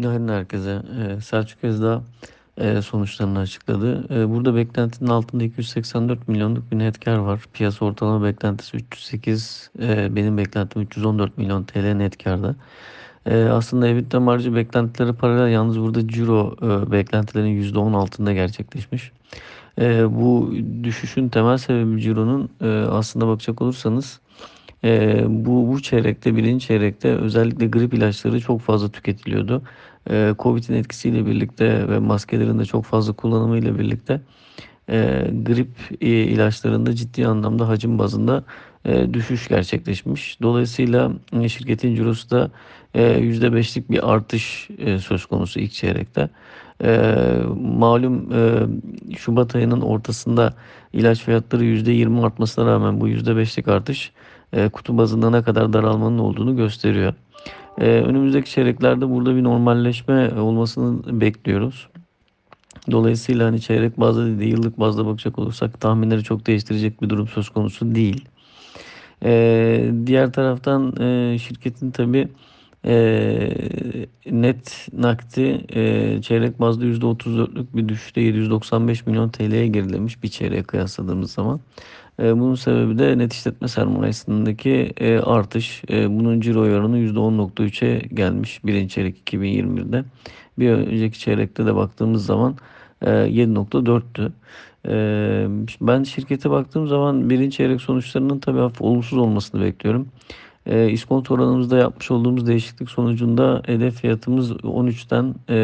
Günaydın herkese. Ee, Selçuk Özdağ e, sonuçlarını açıkladı. E, burada beklentinin altında 284 milyonluk bir net kar var. Piyasa ortalama beklentisi 308, e, benim beklentim 314 milyon TL net karda. E, aslında EBITDA marjı beklentileri paralel yalnız burada ciro beklentilerin %10 altında gerçekleşmiş. Bu düşüşün temel sebebi cironun aslında bakacak olursanız e, bu, bu çeyrekte birinci çeyrekte özellikle grip ilaçları çok fazla tüketiliyordu. E, Covid'in etkisiyle birlikte ve maskelerin de çok fazla kullanımıyla birlikte e, grip e, ilaçlarında ciddi anlamda hacim bazında e, düşüş gerçekleşmiş. Dolayısıyla e, şirketin cirosu da e, %5'lik bir artış e, söz konusu ilk çeyrekte. E, malum e, Şubat ayının ortasında ilaç fiyatları %20 artmasına rağmen bu %5'lik artış e, kutu bazında ne kadar daralmanın olduğunu gösteriyor. E, önümüzdeki çeyreklerde burada bir normalleşme olmasını bekliyoruz. Dolayısıyla hani çeyrek bazda değil de yıllık bazda bakacak olursak tahminleri çok değiştirecek bir durum söz konusu değil. E, diğer taraftan e, şirketin tabi e, net nakti e, çeyrek bazda %34'lük bir düşüşte 795 milyon TL'ye gerilemiş bir çeyreğe kıyasladığımız zaman. E, bunun sebebi de net işletme sermayesindeki e, artış. E, bunun ciro oranı %10.3'e gelmiş birinci çeyrek 2021'de. Bir önceki çeyrekte de baktığımız zaman 7.4'tü. Ben şirkete baktığım zaman birinci çeyrek sonuçlarının tabii olumsuz olmasını bekliyorum. E, iskonto oranımızda yapmış olduğumuz değişiklik sonucunda hedef fiyatımız 13'ten e,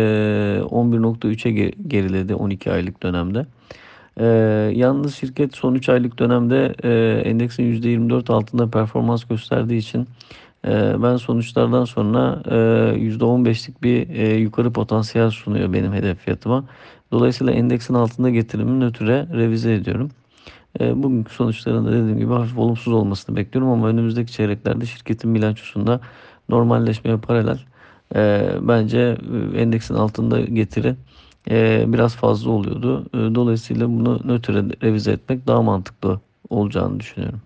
11.3'e geriledi 12 aylık dönemde. E, yalnız şirket son 3 aylık dönemde e, endeksin %24 altında performans gösterdiği için e, ben sonuçlardan sonra e, %15'lik bir e, yukarı potansiyel sunuyor benim hedef fiyatıma. Dolayısıyla endeksin altında getirimin nötre revize ediyorum. E, bugünkü sonuçların da dediğim gibi hafif olumsuz olmasını bekliyorum ama önümüzdeki çeyreklerde şirketin bilançosunda normalleşmeye paralel e, bence e, endeksin altında getiri e, biraz fazla oluyordu. E, dolayısıyla bunu nötre revize etmek daha mantıklı olacağını düşünüyorum.